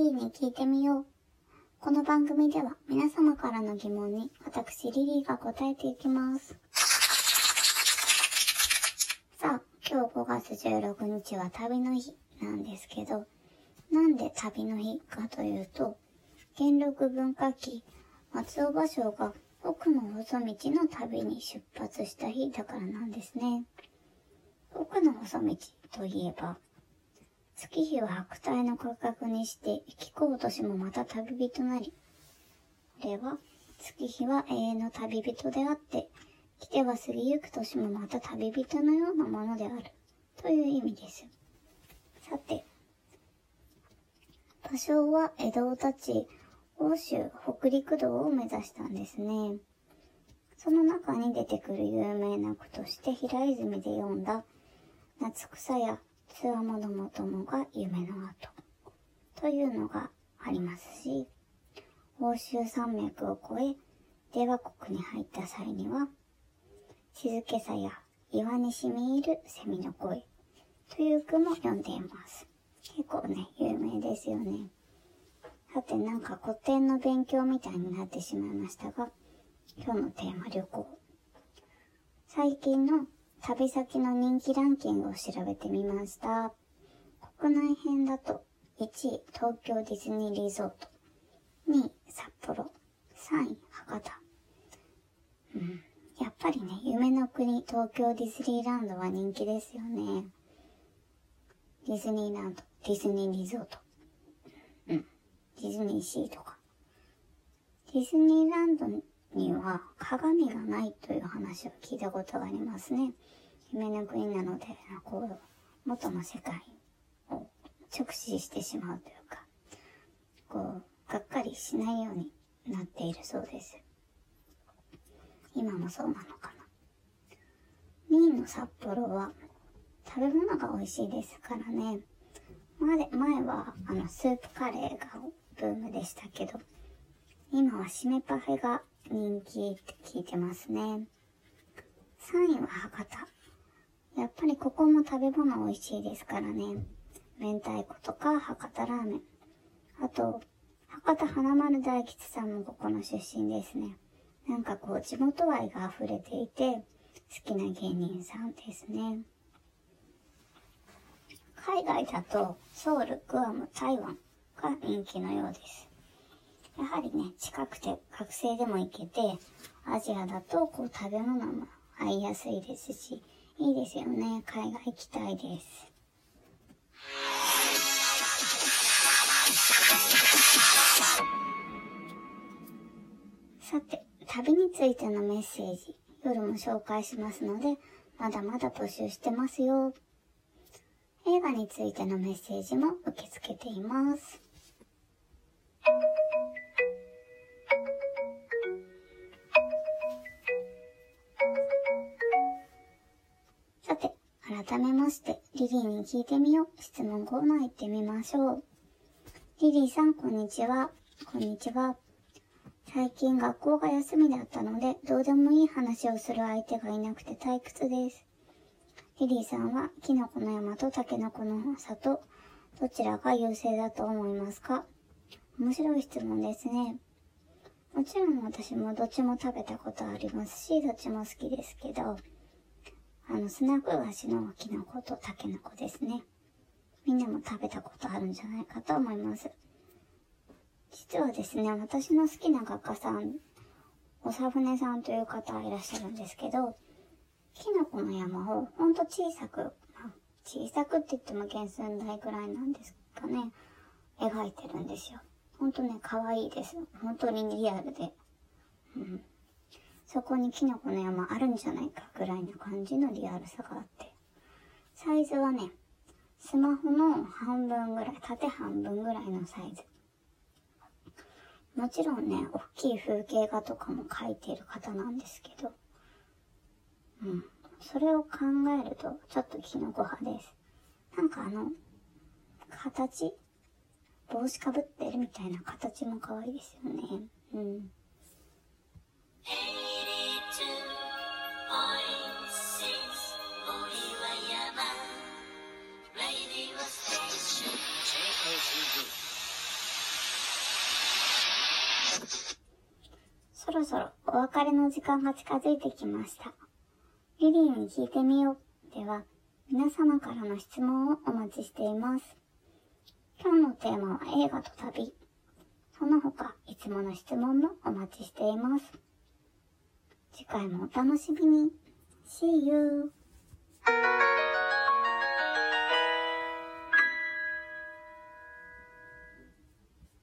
リーに聞いてみよう。この番組では皆様からの疑問に私リリーが答えていきます。さあ、今日5月16日は旅の日なんですけど、なんで旅の日かというと、元禄文化期、松尾芭蕉が奥の細道の旅に出発した日だからなんですね。奥の細道といえば、月日は白体の価格にして生きこうとしもまた旅人なり。これは、月日は永遠の旅人であって、来ては過ぎゆく年もまた旅人のようなものである。という意味です。さて、芭蕉は江戸を立ち、欧州北陸道を目指したんですね。その中に出てくる有名な句として平泉で読んだ夏草やつわもどもともが夢の後というのがありますし、欧州山脈を越え、出羽国に入った際には、静けさや岩に染み入る蝉の声という句も読んでいます。結構ね、有名ですよね。さてなんか古典の勉強みたいになってしまいましたが、今日のテーマ旅行。最近の旅先の人気ランキングを調べてみました。国内編だと1位東京ディズニーリゾート、2位札幌、3位博多。うん、やっぱりね、夢の国東京ディズニーランドは人気ですよね。ディズニーランド、ディズニーリゾート。うん。ディズニーシーとか。ディズニーランドは鏡がないという話を聞いたことがありますね。夢の国なので、こう、元の世界を直視してしまうというか、こう、がっかりしないようになっているそうです。今もそうなのかな。2位の札幌は食べ物が美味しいですからね。前前はあのスープカレーがブームでしたけど、今は締めパフェが人気って聞いてますね。3位は博多。やっぱりここも食べ物美味しいですからね。明太子とか博多ラーメン。あと、博多華丸大吉さんもここの出身ですね。なんかこう地元愛が溢れていて、好きな芸人さんですね。海外だとソウル、グアム、台湾が人気のようです。やはりね、近くて学生でも行けて、アジアだとこう食べ物も合いやすいですし、いいですよね。海外行きたいです。さて、旅についてのメッセージ、夜も紹介しますので、まだまだ募集してますよ。映画についてのメッセージも受け付けています。改めまして、リリーに聞いてみよう。質問コーナー行ってみましょう。リリーさん、こんにちは。こんにちは。最近学校が休みだったので、どうでもいい話をする相手がいなくて退屈です。リリーさんは、キノコの山とタケノコの里、どちらが優勢だと思いますか？面白い質問ですね。もちろん私もどっちも食べたことありますし、どっちも好きですけど、あの、スナック菓子のキノコとタケノコですね。みんなも食べたことあるんじゃないかと思います。実はですね、私の好きな画家さん、おさふねさんという方いらっしゃるんですけど、キノコの山をほんと小さく、まあ、小さくって言っても原寸大くらいなんですかね、描いてるんですよ。ほんとね、可愛いです。本当にリアルで。うん。そこにキノコの山あるんじゃないか？ぐらいな感じのリアルさがあって。サイズはね、スマホの半分ぐらい、縦半分ぐらいのサイズ。もちろんね、大きい風景画とかも描いている方なんですけど、うん。それを考えると、ちょっとキノコ派です。なんかあの、形？帽子かぶってるみたいな形も可愛いですよね。うん。そろそろお別れの時間が近づいてきました。リリーに聞いてみようでは、皆様からの質問をお待ちしています。今日のテーマは映画と旅。その他、いつもの質問もお待ちしています。次回もお楽しみに。See you!